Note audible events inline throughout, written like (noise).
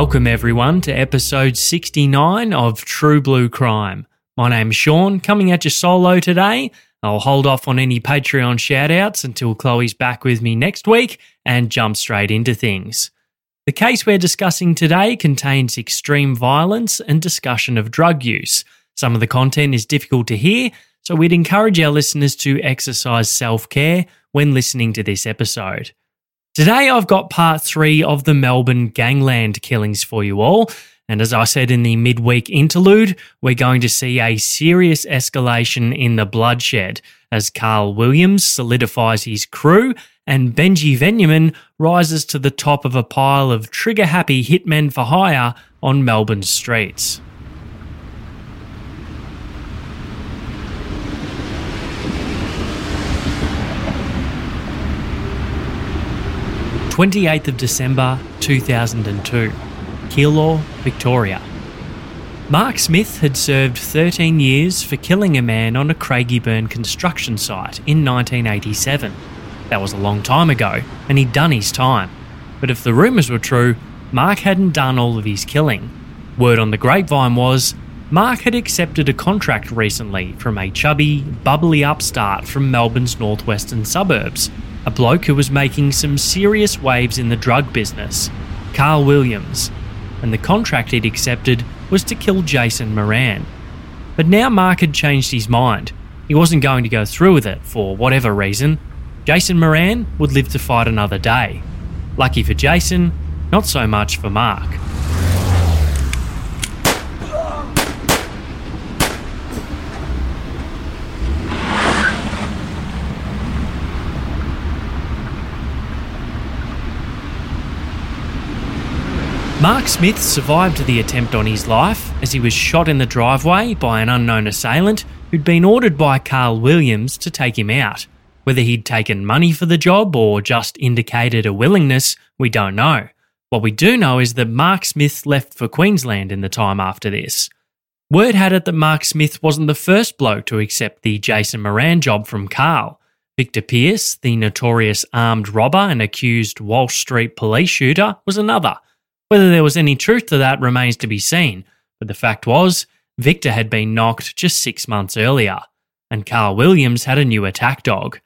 Welcome, everyone, to episode 69 of True Blue Crime. My name's Sean, coming at you solo today. I'll hold off on any Patreon shoutouts until Chloe's back with me next week and jump straight into things. The case we're discussing today contains extreme violence and discussion of drug use. Some of the content is difficult to hear, so we'd encourage our listeners to exercise self care when listening to this episode. Today, I've got part three of the Melbourne gangland killings for you all. And as I said in the midweek interlude, we're going to see a serious escalation in the bloodshed as Carl Williams solidifies his crew and Benji Veniamin rises to the top of a pile of trigger happy hitmen for hire on Melbourne's streets. 28th of December 2002, Keilor, Victoria. Mark Smith had served 13 years for killing a man on a Craigieburn construction site in 1987. That was a long time ago, and he'd done his time. But if the rumours were true, Mark hadn't done all of his killing. Word on the grapevine was Mark had accepted a contract recently from a chubby, bubbly upstart from Melbourne's northwestern suburbs a bloke who was making some serious waves in the drug business, Carl Williams, and the contract he'd accepted was to kill Jason Moran. But now Mark had changed his mind. He wasn't going to go through with it for whatever reason. Jason Moran would live to fight another day. Lucky for Jason, not so much for Mark. Mark Smith survived the attempt on his life as he was shot in the driveway by an unknown assailant who'd been ordered by Carl Williams to take him out. Whether he'd taken money for the job or just indicated a willingness, we don't know. What we do know is that Mark Smith left for Queensland in the time after this. Word had it that Mark Smith wasn't the first bloke to accept the Jason Moran job from Carl. Victor Peirce, the notorious armed robber and accused Wall Street police shooter, was another. Whether there was any truth to that remains to be seen, but the fact was, Victor had been knocked just six months earlier, and Carl Williams had a new attack dog.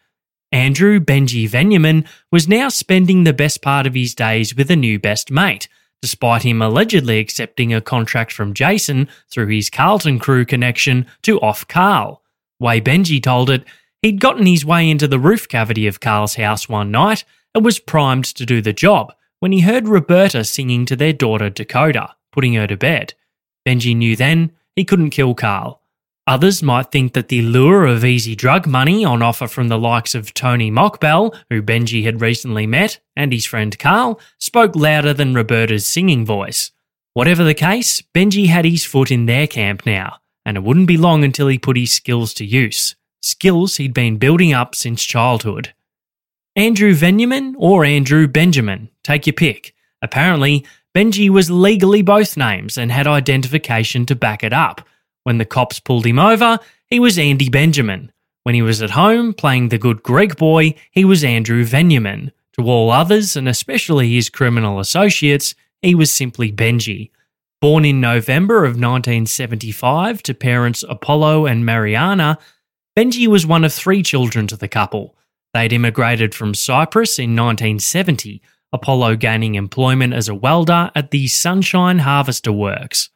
Andrew Benji Veniamin was now spending the best part of his days with a new best mate, despite him allegedly accepting a contract from Jason through his Carlton crew connection to off Carl. Way Benji told it, he'd gotten his way into the roof cavity of Carl's house one night and was primed to do the job when he heard Roberta singing to their daughter Dakota, putting her to bed. Benji knew then he couldn't kill Carl. Others might think that the lure of easy drug money on offer from the likes of Tony Mokbel, who Benji had recently met, and his friend Carl, spoke louder than Roberta's singing voice. Whatever the case, Benji had his foot in their camp now, and it wouldn't be long until he put his skills to use. Skills he'd been building up since childhood. Andrew Veniamin or Andrew Benjamin, take your pick. Apparently, Benji was legally both names and had identification to back it up. When the cops pulled him over, he was Andy Benjamin. When he was at home playing the good Greek boy, he was Andrew Veniamin. To all others, and especially his criminal associates, he was simply Benji. Born in November of 1975 to parents Apollo and Mariana, Benji was one of three children to the couple. They'd immigrated from Cyprus in 1970, Apollo gaining employment as a welder at the Sunshine Harvester Works.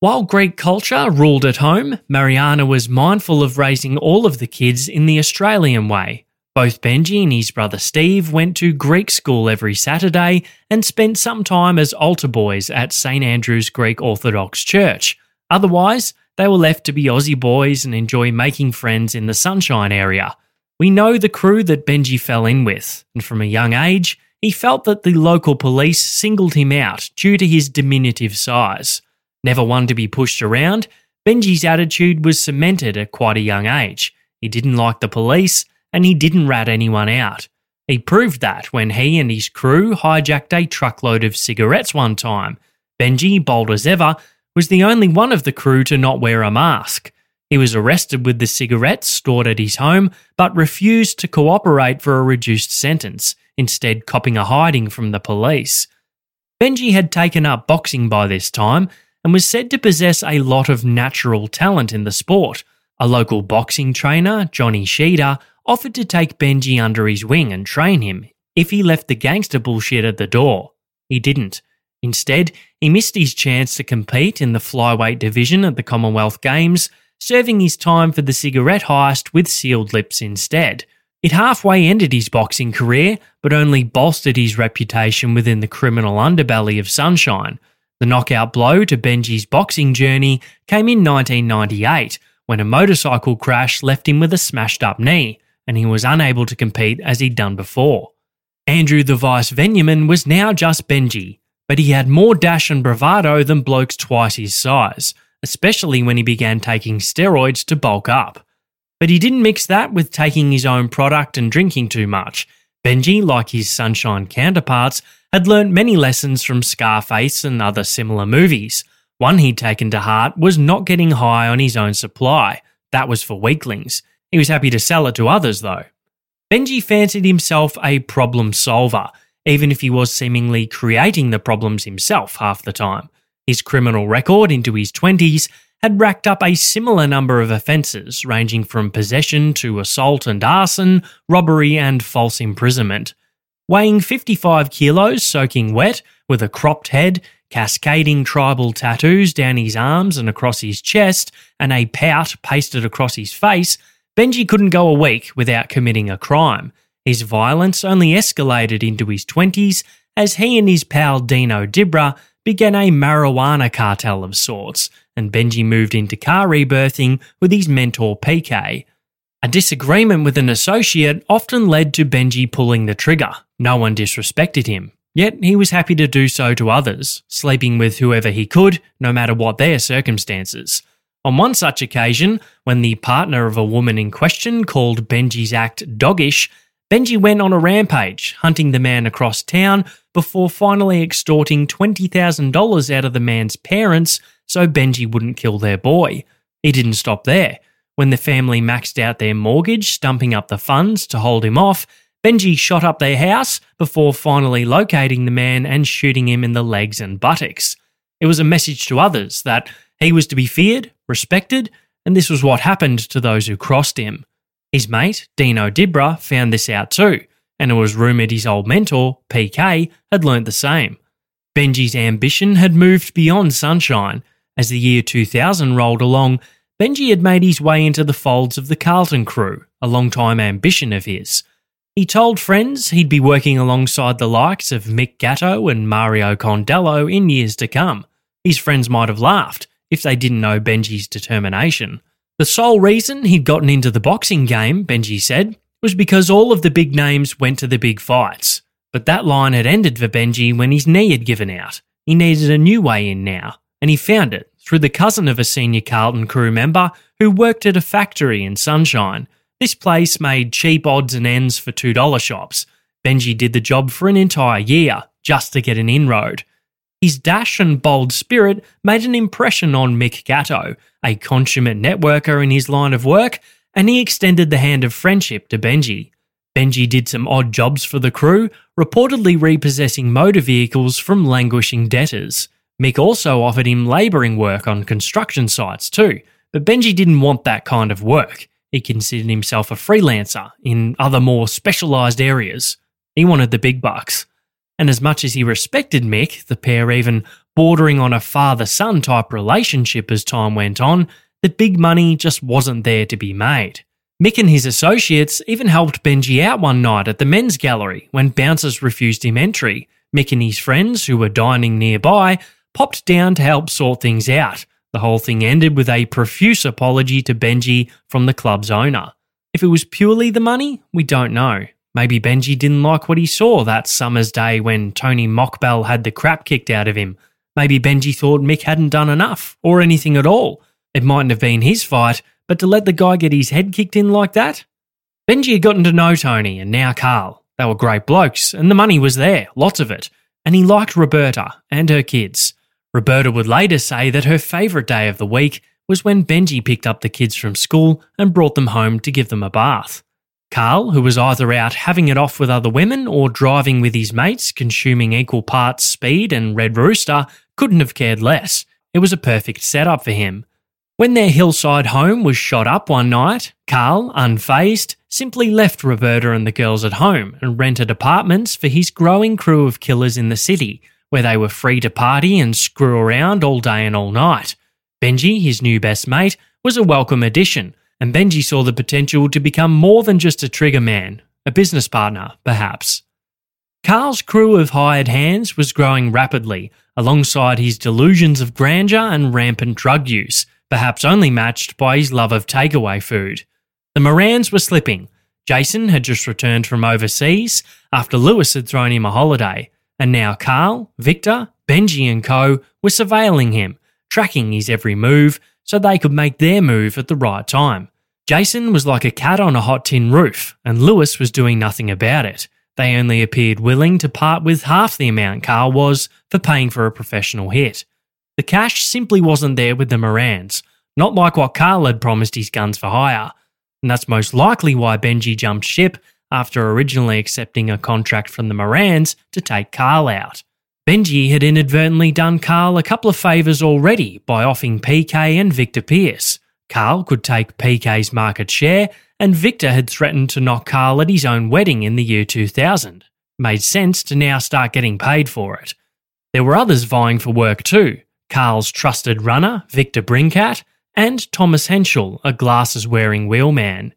While Greek culture ruled at home, Mariana was mindful of raising all of the kids in the Australian way. Both Benji and his brother Steve went to Greek school every Saturday and spent some time as altar boys at St Andrew's Greek Orthodox Church. Otherwise, they were left to be Aussie boys and enjoy making friends in the Sunshine area. We know the crew that Benji fell in with, and from a young age, he felt that the local police singled him out due to his diminutive size. Never one to be pushed around, Benji's attitude was cemented at quite a young age. He didn't like the police, and he didn't rat anyone out. He proved that when he and his crew hijacked a truckload of cigarettes one time. Benji, bold as ever, was the only one of the crew to not wear a mask. He was arrested with the cigarettes stored at his home, but refused to cooperate for a reduced sentence, instead, copping a hiding from the police. Benji had taken up boxing by this time and was said to possess a lot of natural talent in the sport. A local boxing trainer, Johnny Sheeder, offered to take Benji under his wing and train him if he left the gangster bullshit at the door. He didn't. Instead, he missed his chance to compete in the flyweight division at the Commonwealth Games serving his time for the cigarette heist with sealed lips instead. It halfway ended his boxing career, but only bolstered his reputation within the criminal underbelly of Sunshine. The knockout blow to Benji's boxing journey came in 1998 when a motorcycle crash left him with a smashed up knee, and he was unable to compete as he'd done before. Andrew the Vice Veniamin was now just Benji, but he had more dash and bravado than blokes twice his size especially when he began taking steroids to bulk up. But he didn't mix that with taking his own product and drinking too much. Benji, like his Sunshine counterparts, had learnt many lessons from Scarface and other similar movies. One he'd taken to heart was not getting high on his own supply. That was for weaklings. He was happy to sell it to others, though. Benji fancied himself a problem solver, even if he was seemingly creating the problems himself half the time. His criminal record into his 20s had racked up a similar number of offences, ranging from possession to assault and arson, robbery, and false imprisonment. Weighing 55 kilos soaking wet, with a cropped head, cascading tribal tattoos down his arms and across his chest, and a pout pasted across his face, Benji couldn't go a week without committing a crime. His violence only escalated into his 20s as he and his pal Dino Dibra began a marijuana cartel of sorts, and Benji moved into car rebirthing with his mentor PK. A disagreement with an associate often led to Benji pulling the trigger. No one disrespected him. Yet he was happy to do so to others, sleeping with whoever he could, no matter what their circumstances. On one such occasion, when the partner of a woman in question called Benji's act doggish, Benji went on a rampage, hunting the man across town before finally extorting $20,000 out of the man's parents so Benji wouldn't kill their boy. He didn't stop there. When the family maxed out their mortgage, stumping up the funds to hold him off, Benji shot up their house before finally locating the man and shooting him in the legs and buttocks. It was a message to others that he was to be feared, respected, and this was what happened to those who crossed him. His mate, Dino Dibra, found this out too, and it was rumoured his old mentor, PK, had learnt the same. Benji's ambition had moved beyond Sunshine. As the year 2000 rolled along, Benji had made his way into the folds of the Carlton crew, a long-time ambition of his. He told friends he'd be working alongside the likes of Mick Gatto and Mario Condello in years to come. His friends might have laughed if they didn't know Benji's determination. The sole reason he'd gotten into the boxing game, Benji said, was because all of the big names went to the big fights. But that line had ended for Benji when his knee had given out. He needed a new way in now, and he found it through the cousin of a senior Carlton crew member who worked at a factory in Sunshine. This place made cheap odds and ends for $2 shops. Benji did the job for an entire year just to get an inroad. His dash and bold spirit made an impression on Mick Gatto, a consummate networker in his line of work, and he extended the hand of friendship to Benji. Benji did some odd jobs for the crew, reportedly repossessing motor vehicles from languishing debtors. Mick also offered him labouring work on construction sites too, but Benji didn't want that kind of work. He considered himself a freelancer in other more specialised areas. He wanted the big bucks. And as much as he respected Mick, the pair even bordering on a father son type relationship as time went on, the big money just wasn't there to be made. Mick and his associates even helped Benji out one night at the men's gallery when bouncers refused him entry. Mick and his friends, who were dining nearby, popped down to help sort things out. The whole thing ended with a profuse apology to Benji from the club's owner. If it was purely the money, we don't know. Maybe Benji didn't like what he saw that summer's day when Tony Mokbel had the crap kicked out of him. Maybe Benji thought Mick hadn't done enough, or anything at all. It mightn't have been his fight, but to let the guy get his head kicked in like that? Benji had gotten to know Tony and now Carl. They were great blokes, and the money was there, lots of it. And he liked Roberta and her kids. Roberta would later say that her favourite day of the week was when Benji picked up the kids from school and brought them home to give them a bath. Carl, who was either out having it off with other women or driving with his mates, consuming equal parts speed and Red Rooster, couldn't have cared less. It was a perfect setup for him. When their hillside home was shot up one night, Carl, unfazed, simply left Roberta and the girls at home and rented apartments for his growing crew of killers in the city, where they were free to party and screw around all day and all night. Benji, his new best mate, was a welcome addition, and Benji saw the potential to become more than just a trigger man, a business partner, perhaps. Carl's crew of hired hands was growing rapidly, alongside his delusions of grandeur and rampant drug use, perhaps only matched by his love of takeaway food. The Morans were slipping. Jason had just returned from overseas after Lewis had thrown him a holiday, and now Carl, Victor, Benji, and co were surveilling him, tracking his every move so they could make their move at the right time. Jason was like a cat on a hot tin roof, and Lewis was doing nothing about it. They only appeared willing to part with half the amount Carl was for paying for a professional hit. The cash simply wasn't there with the Morans, not like what Carl had promised his guns for hire. And that's most likely why Benji jumped ship after originally accepting a contract from the Morans to take Carl out. Benji had inadvertently done Carl a couple of favours already by offing PK and Victor Peirce. Carl could take PK's market share, and Victor had threatened to knock Carl at his own wedding in the year 2000. Made sense to now start getting paid for it. There were others vying for work too Carl's trusted runner, Victor Brincat, and Thomas Hentschel, a glasses wearing wheelman.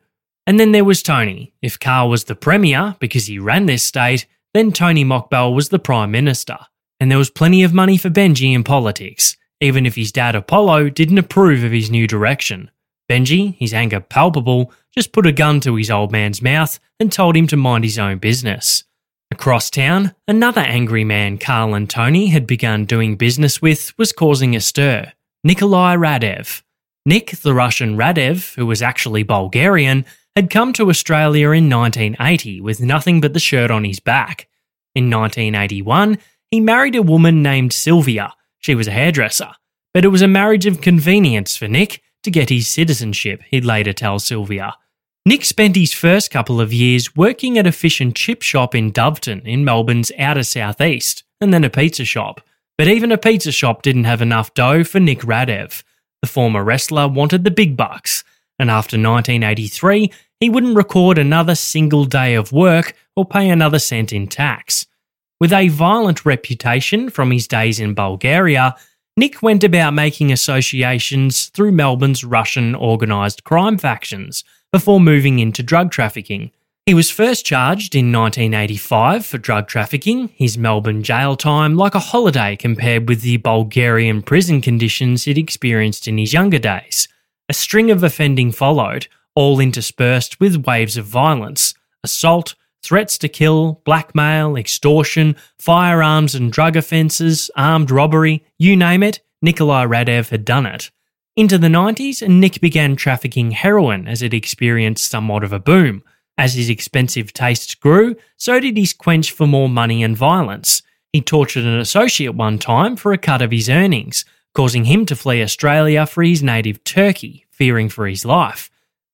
And then there was Tony. If Carl was the Premier because he ran this state, then Tony Mokbel was the Prime Minister. And there was plenty of money for Benji in politics, even if his dad Apollo didn't approve of his new direction. Benji, his anger palpable, just put a gun to his old man's mouth and told him to mind his own business. Across town, another angry man Carl and Tony had begun doing business with was causing a stir Nikolai Radev. Nick, the Russian Radev, who was actually Bulgarian, had come to Australia in 1980 with nothing but the shirt on his back. In 1981, he married a woman named Sylvia. She was a hairdresser. But it was a marriage of convenience for Nick to get his citizenship, he'd later tell Sylvia. Nick spent his first couple of years working at a fish and chip shop in Doveton in Melbourne's outer southeast, and then a pizza shop. But even a pizza shop didn't have enough dough for Nick Radev. The former wrestler wanted the big bucks, and after 1983, he wouldn't record another single day of work or pay another cent in tax. With a violent reputation from his days in Bulgaria, Nick went about making associations through Melbourne's Russian organised crime factions before moving into drug trafficking. He was first charged in 1985 for drug trafficking, his Melbourne jail time like a holiday compared with the Bulgarian prison conditions he'd experienced in his younger days. A string of offending followed, all interspersed with waves of violence assault, threats to kill, blackmail, extortion, firearms and drug offences, armed robbery you name it, Nikolai Radev had done it. Into the 90s, Nick began trafficking heroin as it experienced somewhat of a boom. As his expensive tastes grew, so did his quench for more money and violence. He tortured an associate one time for a cut of his earnings, causing him to flee Australia for his native Turkey, fearing for his life.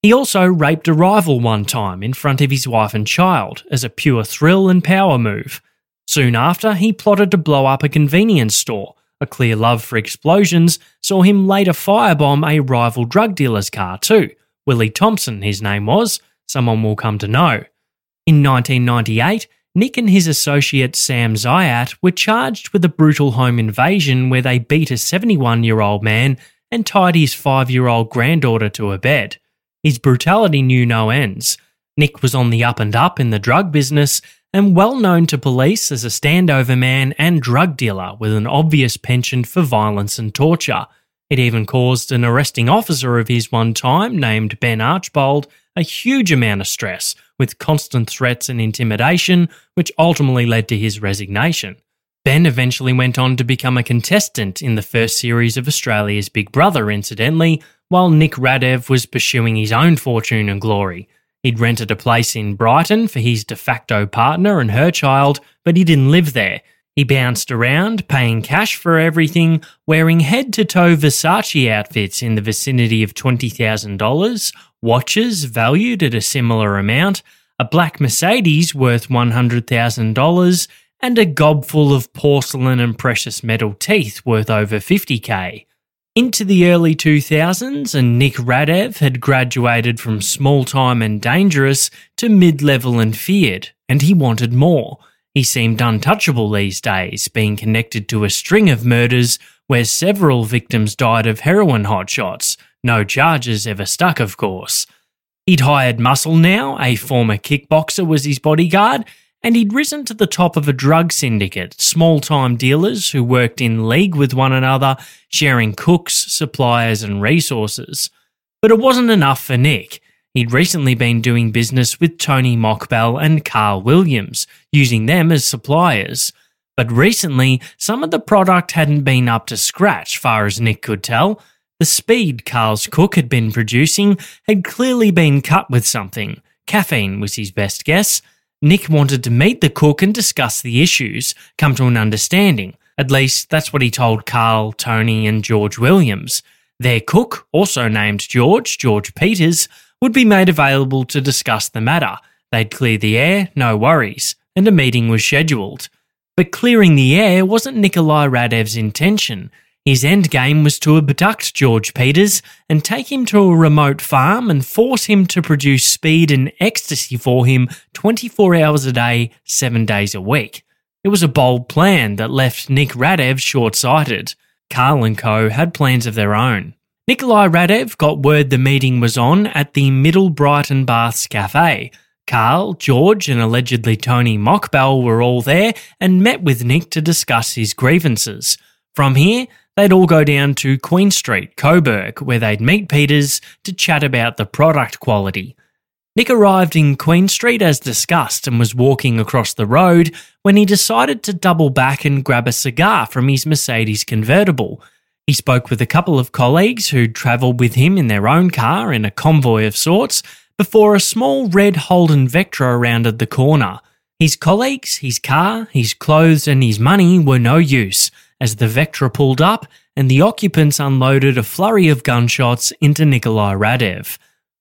He also raped a rival one time in front of his wife and child as a pure thrill and power move. Soon after, he plotted to blow up a convenience store. A clear love for explosions saw him later firebomb a rival drug dealer's car too. Willie Thompson, his name was, someone will come to know. In 1998, Nick and his associate Sam Zayat were charged with a brutal home invasion where they beat a 71 year old man and tied his five year old granddaughter to a bed. His brutality knew no ends. Nick was on the up and up in the drug business and well known to police as a standover man and drug dealer with an obvious penchant for violence and torture. It even caused an arresting officer of his one time, named Ben Archbold, a huge amount of stress, with constant threats and intimidation, which ultimately led to his resignation. Ben eventually went on to become a contestant in the first series of Australia's Big Brother, incidentally, while Nick Radev was pursuing his own fortune and glory. He'd rented a place in Brighton for his de facto partner and her child, but he didn't live there. He bounced around, paying cash for everything, wearing head to toe Versace outfits in the vicinity of $20,000, watches valued at a similar amount, a black Mercedes worth $100,000, and a gob full of porcelain and precious metal teeth worth over 50k. Into the early 2000s, and Nick Radev had graduated from small time and dangerous to mid level and feared, and he wanted more. He seemed untouchable these days, being connected to a string of murders where several victims died of heroin hotshots. No charges ever stuck, of course. He'd hired Muscle now, a former kickboxer, was his bodyguard, and he'd risen to the top of a drug syndicate, small time dealers who worked in league with one another, sharing cooks, suppliers, and resources. But it wasn't enough for Nick. He'd recently been doing business with Tony Mokbel and Carl Williams, using them as suppliers. But recently, some of the product hadn't been up to scratch, far as Nick could tell. The speed Carl's cook had been producing had clearly been cut with something. Caffeine was his best guess, Nick wanted to meet the cook and discuss the issues, come to an understanding. At least that's what he told Carl, Tony, and George Williams. Their cook, also named George, George Peters, would be made available to discuss the matter. They'd clear the air, no worries, and a meeting was scheduled. But clearing the air wasn't Nikolai Radev's intention. His end game was to abduct George Peters and take him to a remote farm and force him to produce speed and ecstasy for him 24 hours a day, 7 days a week. It was a bold plan that left Nick Radev short sighted. Carl and Co. had plans of their own. Nikolai Radev got word the meeting was on at the Middle Brighton Baths Cafe. Carl, George, and allegedly Tony Mokbel were all there and met with Nick to discuss his grievances. From here, they'd all go down to Queen Street, Coburg, where they'd meet Peters to chat about the product quality. Nick arrived in Queen Street as discussed and was walking across the road when he decided to double back and grab a cigar from his Mercedes convertible. He spoke with a couple of colleagues who'd travelled with him in their own car in a convoy of sorts before a small red Holden Vectra rounded the corner. His colleagues, his car, his clothes, and his money were no use as the Vectra pulled up and the occupants unloaded a flurry of gunshots into Nikolai Radev.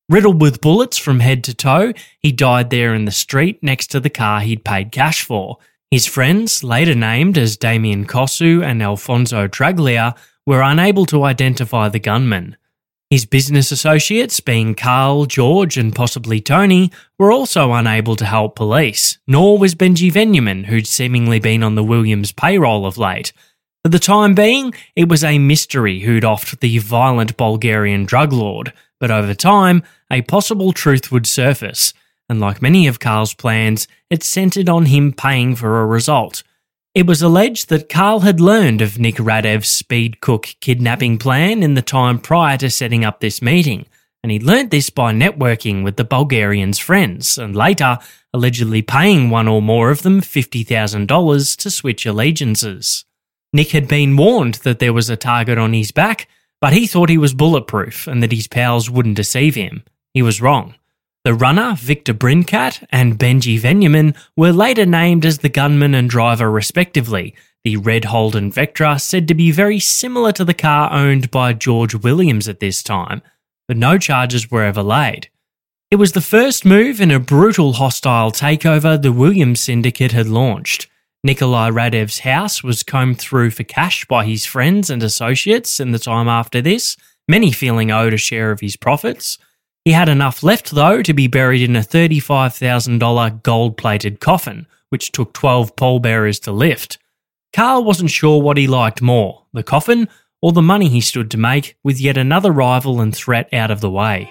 Riddled with bullets from head to toe, he died there in the street next to the car he'd paid cash for. His friends, later named as Damien Kosu and Alfonso Traglia, were unable to identify the gunman. His business associates, being Carl, George, and possibly Tony, were also unable to help police, nor was Benji Veniamin, who'd seemingly been on the Williams payroll of late. For the time being, it was a mystery who'd offed the violent Bulgarian drug lord, but over time, a possible truth would surface, and like many of Carl's plans, it centered on him paying for a result. It was alleged that Carl had learned of Nick Radev's speed cook kidnapping plan in the time prior to setting up this meeting, and he learnt this by networking with the Bulgarian's friends, and later allegedly paying one or more of them $50,000 to switch allegiances. Nick had been warned that there was a target on his back, but he thought he was bulletproof and that his pals wouldn't deceive him. He was wrong. The runner, Victor Brincat, and Benji Veniamin were later named as the gunman and driver respectively, the red Holden Vectra said to be very similar to the car owned by George Williams at this time, but no charges were ever laid. It was the first move in a brutal hostile takeover the Williams syndicate had launched. Nikolai Radev's house was combed through for cash by his friends and associates in the time after this, many feeling owed a share of his profits. He had enough left, though, to be buried in a $35,000 gold plated coffin, which took 12 pallbearers to lift. Carl wasn't sure what he liked more the coffin or the money he stood to make with yet another rival and threat out of the way.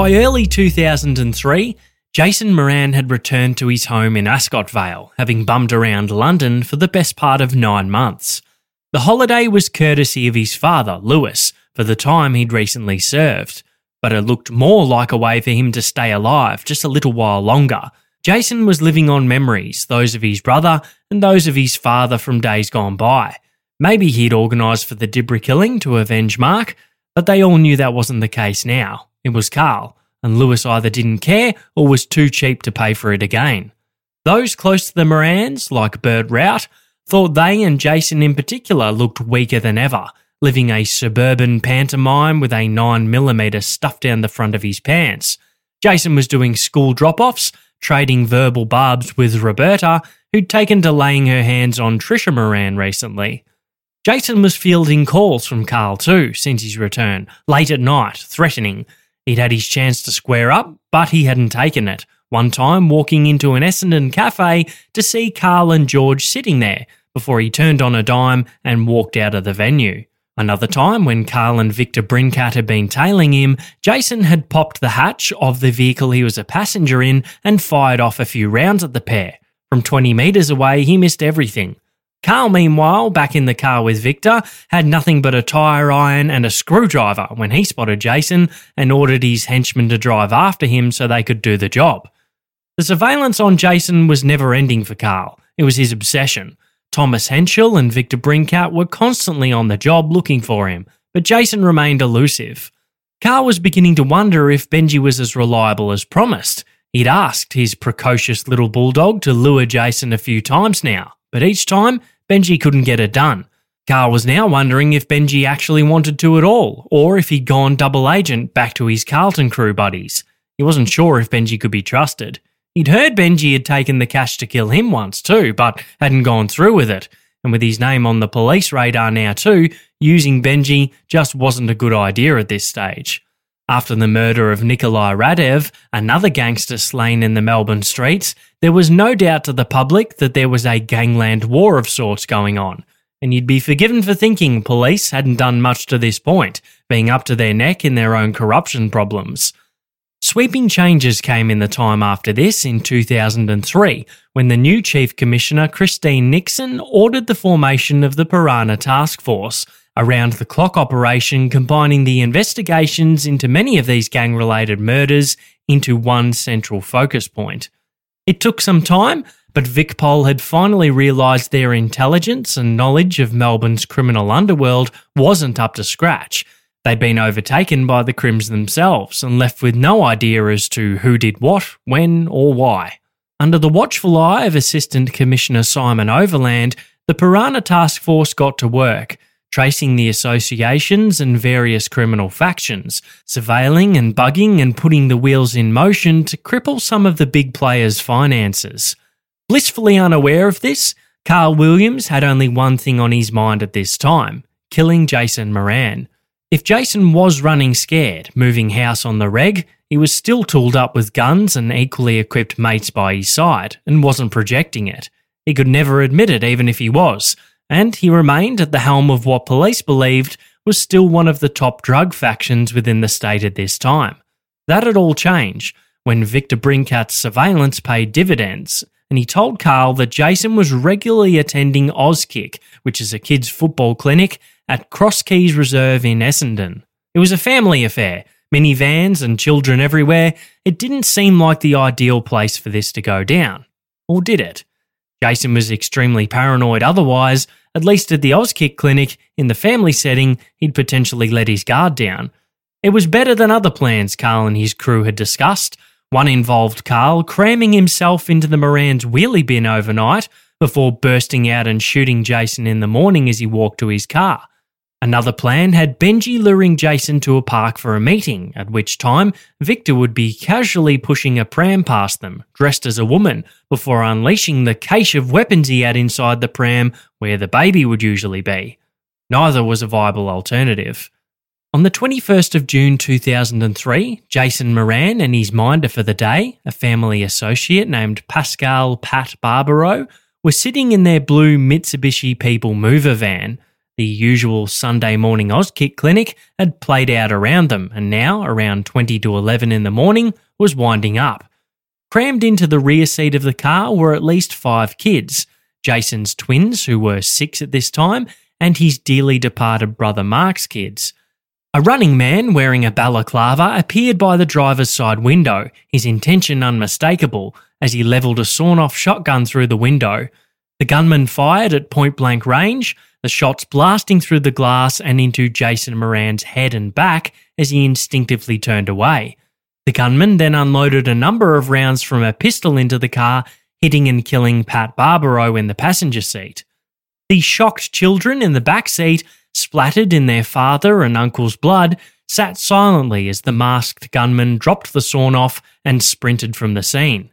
By early 2003, Jason Moran had returned to his home in Ascot Vale, having bummed around London for the best part of nine months. The holiday was courtesy of his father, Lewis, for the time he'd recently served, but it looked more like a way for him to stay alive just a little while longer. Jason was living on memories, those of his brother and those of his father from days gone by. Maybe he'd organised for the Dibra killing to avenge Mark, but they all knew that wasn't the case now. It was Carl, and Lewis either didn't care or was too cheap to pay for it again. Those close to the Morans, like Bert Rout, thought they and Jason in particular looked weaker than ever, living a suburban pantomime with a 9mm stuffed down the front of his pants. Jason was doing school drop offs, trading verbal barbs with Roberta, who'd taken to laying her hands on Trisha Moran recently. Jason was fielding calls from Carl too since his return, late at night, threatening, He'd had his chance to square up, but he hadn't taken it. One time, walking into an Essendon cafe to see Carl and George sitting there before he turned on a dime and walked out of the venue. Another time, when Carl and Victor Brincat had been tailing him, Jason had popped the hatch of the vehicle he was a passenger in and fired off a few rounds at the pair. From 20 metres away, he missed everything. Carl, meanwhile, back in the car with Victor, had nothing but a tyre iron and a screwdriver when he spotted Jason and ordered his henchmen to drive after him so they could do the job. The surveillance on Jason was never ending for Carl, It was his obsession. Thomas Hentschel and Victor Brincat were constantly on the job looking for him, but Jason remained elusive. Carl was beginning to wonder if Benji was as reliable as promised. He'd asked his precocious little bulldog to lure Jason a few times now, but each time, Benji couldn't get it done. Carl was now wondering if Benji actually wanted to at all, or if he'd gone double agent back to his Carlton crew buddies. He wasn't sure if Benji could be trusted. He'd heard Benji had taken the cash to kill him once too, but hadn't gone through with it. And with his name on the police radar now too, using Benji just wasn't a good idea at this stage. After the murder of Nikolai Radev, another gangster slain in the Melbourne streets, there was no doubt to the public that there was a gangland war of sorts going on. And you'd be forgiven for thinking police hadn't done much to this point, being up to their neck in their own corruption problems. Sweeping changes came in the time after this in 2003 when the new Chief Commissioner Christine Nixon ordered the formation of the Piranha Task Force, around the clock operation combining the investigations into many of these gang related murders into one central focus point. It took some time, but VicPol had finally realised their intelligence and knowledge of Melbourne's criminal underworld wasn't up to scratch. They'd been overtaken by the Crims themselves and left with no idea as to who did what, when, or why. Under the watchful eye of Assistant Commissioner Simon Overland, the Piranha Task Force got to work tracing the associations and various criminal factions, surveilling and bugging and putting the wheels in motion to cripple some of the big players' finances. Blissfully unaware of this, Carl Williams had only one thing on his mind at this time killing Jason Moran. If Jason was running scared, moving house on the reg, he was still tooled up with guns and equally equipped mates by his side, and wasn't projecting it. He could never admit it, even if he was, and he remained at the helm of what police believed was still one of the top drug factions within the state at this time. That had all changed when Victor Brincat's surveillance paid dividends, and he told Carl that Jason was regularly attending Auskick, which is a kids' football clinic, at Cross Keys Reserve in Essendon. It was a family affair, minivans and children everywhere. It didn't seem like the ideal place for this to go down. Or did it? Jason was extremely paranoid otherwise, at least at the Auskick clinic, in the family setting, he'd potentially let his guard down. It was better than other plans Carl and his crew had discussed. One involved Carl cramming himself into the Moran's wheelie bin overnight before bursting out and shooting Jason in the morning as he walked to his car. Another plan had Benji luring Jason to a park for a meeting, at which time Victor would be casually pushing a pram past them, dressed as a woman, before unleashing the cache of weapons he had inside the pram where the baby would usually be. Neither was a viable alternative. On the 21st of June 2003, Jason Moran and his minder for the day, a family associate named Pascal Pat Barbaro, were sitting in their blue Mitsubishi People Mover van the usual Sunday morning Auskick clinic had played out around them, and now, around 20 to 11 in the morning, was winding up. Crammed into the rear seat of the car were at least five kids Jason's twins, who were six at this time, and his dearly departed brother Mark's kids. A running man wearing a balaclava appeared by the driver's side window, his intention unmistakable, as he levelled a sawn off shotgun through the window. The gunman fired at point blank range, the shots blasting through the glass and into Jason Moran's head and back as he instinctively turned away. The gunman then unloaded a number of rounds from a pistol into the car, hitting and killing Pat Barbaro in the passenger seat. The shocked children in the back seat, splattered in their father and uncle's blood, sat silently as the masked gunman dropped the sawn off and sprinted from the scene.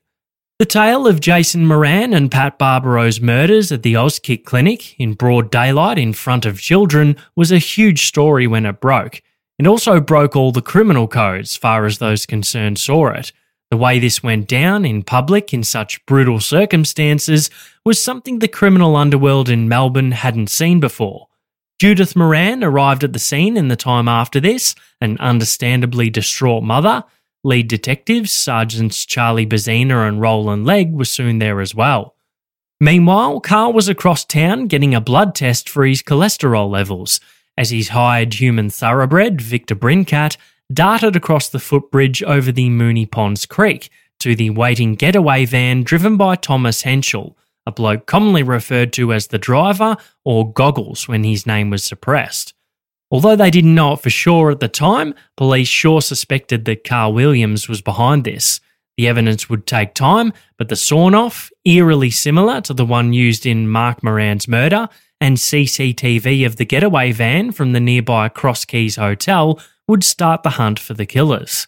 The tale of Jason Moran and Pat Barbaro's murders at the Auskick clinic in broad daylight in front of children was a huge story when it broke. It also broke all the criminal codes, far as those concerned saw it. The way this went down in public in such brutal circumstances was something the criminal underworld in Melbourne hadn't seen before. Judith Moran arrived at the scene in the time after this, an understandably distraught mother, Lead detectives, Sergeants Charlie Bezzina and Roland Legg, were soon there as well. Meanwhile, Carl was across town getting a blood test for his cholesterol levels as his hired human thoroughbred, Victor Brincat, darted across the footbridge over the Moonee Ponds Creek to the waiting getaway van driven by Thomas Hentschel, a bloke commonly referred to as the driver or Goggles when his name was suppressed. Although they didn't know it for sure at the time, police sure suspected that Carl Williams was behind this. The evidence would take time, but the sawn off, eerily similar to the one used in Mark Moran's murder, and CCTV of the getaway van from the nearby Cross Keys Hotel would start the hunt for the killers.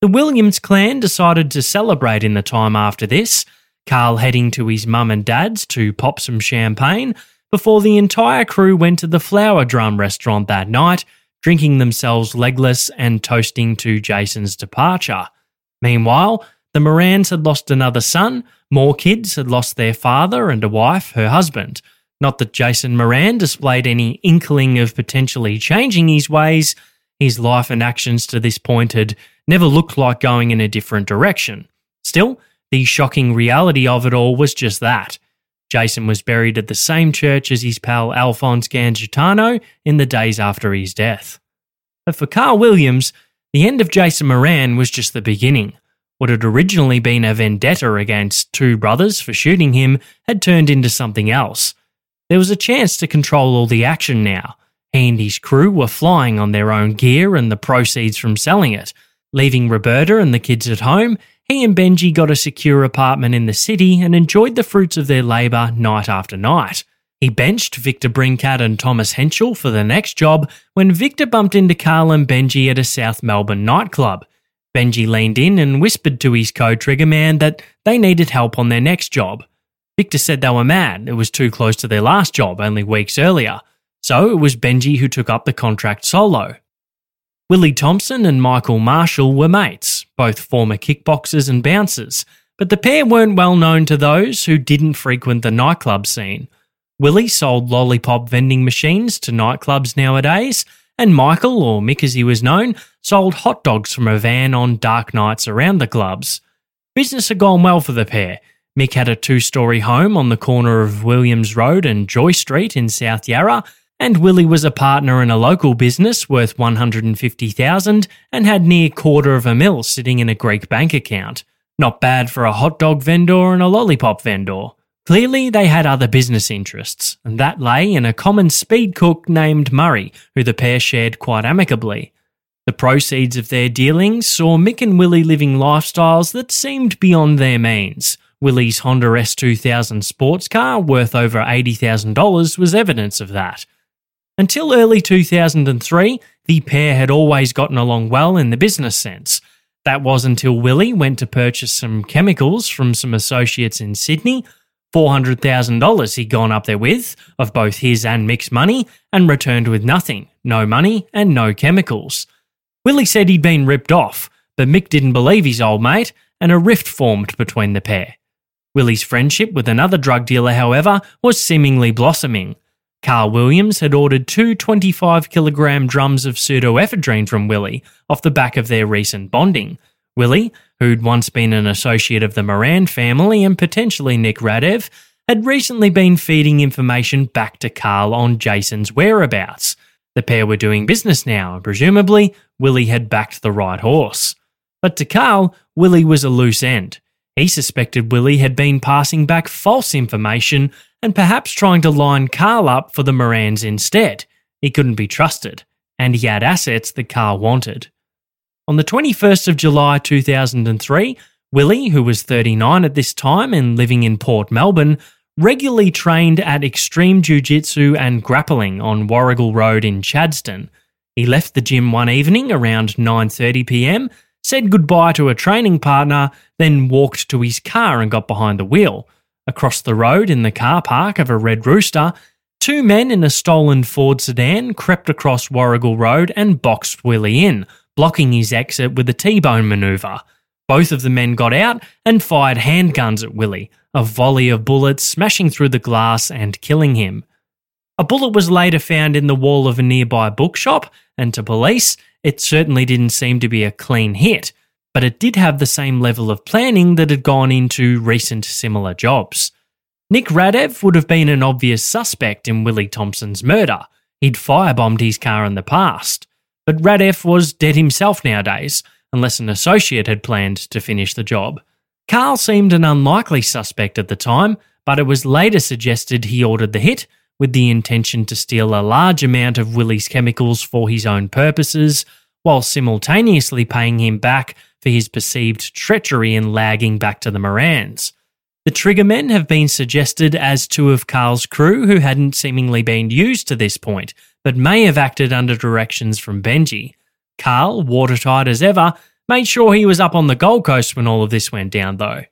The Williams clan decided to celebrate in the time after this, Carl heading to his mum and dad's to pop some champagne before the entire crew went to the Flower Drum restaurant that night, drinking themselves legless and toasting to Jason's departure. Meanwhile, the Morans had lost another son, more kids had lost their father and a wife, her husband. Not that Jason Moran displayed any inkling of potentially changing his ways, his life and actions to this point had never looked like going in a different direction. Still, the shocking reality of it all was just that. Jason was buried at the same church as his pal Alphonse Gangitano in the days after his death. But for Carl Williams, the end of Jason Moran was just the beginning. What had originally been a vendetta against two brothers for shooting him had turned into something else. There was a chance to control all the action now. He and his crew were flying on their own gear and the proceeds from selling it, leaving Roberta and the kids at home he and Benji got a secure apartment in the city and enjoyed the fruits of their labour night after night. He benched Victor Brincat and Thomas Hentschel for the next job when Victor bumped into Carl and Benji at a South Melbourne nightclub. Benji leaned in and whispered to his co trigger man that they needed help on their next job. Victor said they were mad, it was too close to their last job only weeks earlier. So it was Benji who took up the contract solo. Willie Thompson and Michael Marshall were mates, both former kickboxers and bouncers, but the pair weren't well known to those who didn't frequent the nightclub scene. Willie sold lollipop vending machines to nightclubs nowadays, and Michael, or Mick as he was known, sold hot dogs from a van on dark nights around the clubs. Business had gone well for the pair. Mick had a two story home on the corner of Williams Road and Joy Street in South Yarra, and Willie was a partner in a local business worth 150,000 and had near quarter of a mil sitting in a Greek bank account. Not bad for a hot dog vendor and a lollipop vendor. Clearly, they had other business interests, and that lay in a common speed cook named Murray, who the pair shared quite amicably. The proceeds of their dealings saw Mick and Willie living lifestyles that seemed beyond their means. Willie's Honda S2000 sports car, worth over $80,000, was evidence of that. Until early 2003, the pair had always gotten along well in the business sense. That was until Willie went to purchase some chemicals from some associates in Sydney. $400,000 he'd gone up there with, of both his and Mick's money, and returned with nothing no money and no chemicals. Willie said he'd been ripped off, but Mick didn't believe his old mate, and a rift formed between the pair. Willie's friendship with another drug dealer, however, was seemingly blossoming. Carl Williams had ordered two 25 kilogram drums of pseudoephedrine from Willie off the back of their recent bonding. Willie, who'd once been an associate of the Moran family and potentially Nick Radev, had recently been feeding information back to Carl on Jason's whereabouts. The pair were doing business now, and presumably Willie had backed the right horse. But to Carl, Willie was a loose end. He suspected Willie had been passing back false information and perhaps trying to line Carl up for the Morans instead. He couldn't be trusted, and he had assets that Carl wanted. On the 21st of July 2003, Willie, who was 39 at this time and living in Port Melbourne, regularly trained at Extreme Jiu Jitsu and grappling on Warrigal Road in Chadstone. He left the gym one evening around 9:30 p.m., said goodbye to a training partner, then walked to his car and got behind the wheel. Across the road in the car park of a Red Rooster, two men in a stolen Ford sedan crept across Warrigal Road and boxed Willie in, blocking his exit with a T-bone maneuver. Both of the men got out and fired handguns at Willie, a volley of bullets smashing through the glass and killing him. A bullet was later found in the wall of a nearby bookshop, and to police, it certainly didn't seem to be a clean hit but it did have the same level of planning that had gone into recent similar jobs. Nick Radev would have been an obvious suspect in Willie Thompson's murder. He'd firebombed his car in the past. But Radev was dead himself nowadays, unless an associate had planned to finish the job. Carl seemed an unlikely suspect at the time, but it was later suggested he ordered the hit with the intention to steal a large amount of Willie's chemicals for his own purposes, while simultaneously paying him back for his perceived treachery in lagging back to the Morans. The Triggermen have been suggested as two of Carl's crew who hadn't seemingly been used to this point, but may have acted under directions from Benji. Carl, watertight as ever, made sure he was up on the Gold Coast when all of this went down, though.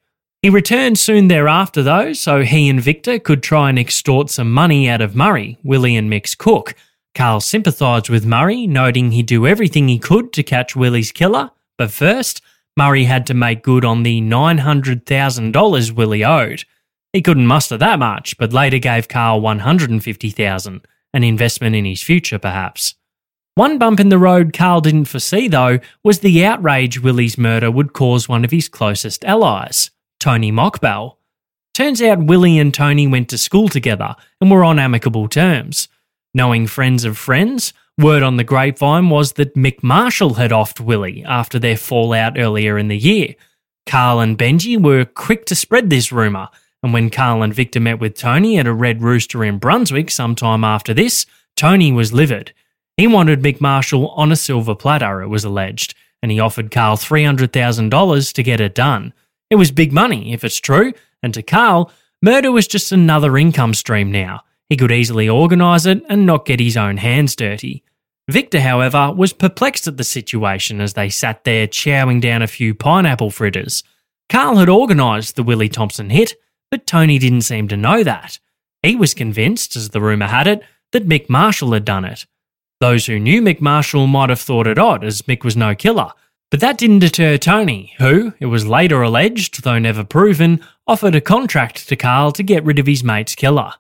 He returned soon thereafter, though, so he and Victor could try and extort some money out of Murray, Willie and Mick's cook. Carl sympathised with Murray, noting he'd do everything he could to catch Willie's killer, but first, Murray had to make good on the $900,000 Willie owed. He couldn't muster that much, but later gave Carl 150,000, an investment in his future perhaps. One bump in the road Carl didn't foresee though was the outrage Willie's murder would cause one of his closest allies, Tony Mokbel. Turns out Willie and Tony went to school together and were on amicable terms. Knowing friends of friends, Word on the grapevine was that Mick Marshall had offed Willie after their fallout earlier in the year. Carl and Benji were quick to spread this rumour, and when Carl and Victor met with Tony at a Red Rooster in Brunswick sometime after this, Tony was livid. He wanted Mick Marshall on a silver platter, it was alleged, and he offered Carl $300,000 to get it done. It was big money, if it's true, and to Carl, murder was just another income stream now. He could easily organise it and not get his own hands dirty. Victor, however, was perplexed at the situation as they sat there chowing down a few pineapple fritters. Carl had organised the Willie Thompson hit, but Tony didn't seem to know that. He was convinced, as the rumour had it, that Mick Marshall had done it. Those who knew Mick Marshall might have thought it odd, as Mick was no killer, but that didn't deter Tony, who, it was later alleged, though never proven, offered a contract to Carl to get rid of his mate's killer.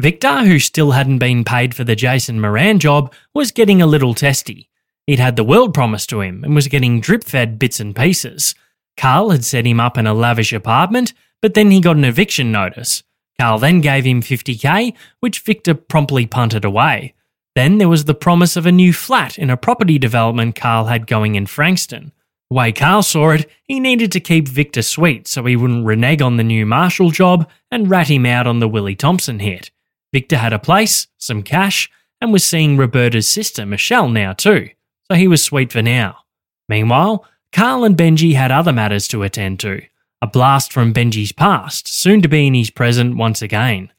Victor, who still hadn't been paid for the Jason Moran job, was getting a little testy. He'd had the world promised to him and was getting drip fed bits and pieces. Carl had set him up in a lavish apartment, but then he got an eviction notice. Carl then gave him 50k, which Victor promptly punted away. Then there was the promise of a new flat in a property development Carl had going in Frankston. The way Carl saw it, he needed to keep Victor sweet so he wouldn't renege on the new Marshall job and rat him out on the Willie Thompson hit. Victor had a place, some cash, and was seeing Roberta's sister Michelle now too, so he was sweet for now. Meanwhile, Carl and Benji had other matters to attend to. A blast from Benji's past, soon to be in his present once again.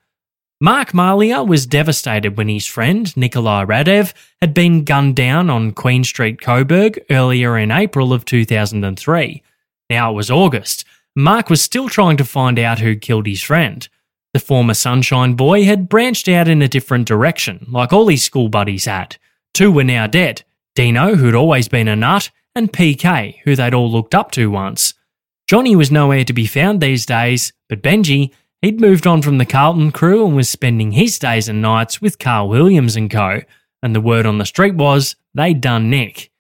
Mark Mallia was devastated when his friend, Nikolai Radev, had been gunned down on Queen Street, Coburg earlier in April of 2003. Now it was August. Mark was still trying to find out who killed his friend. The former Sunshine Boy had branched out in a different direction, like all his school buddies had. Two were now dead Dino, who'd always been a nut, and PK, who they'd all looked up to once. Johnny was nowhere to be found these days, but Benji, he'd moved on from the Carlton crew and was spending his days and nights with Carl Williams and co, and the word on the street was they'd done Nick.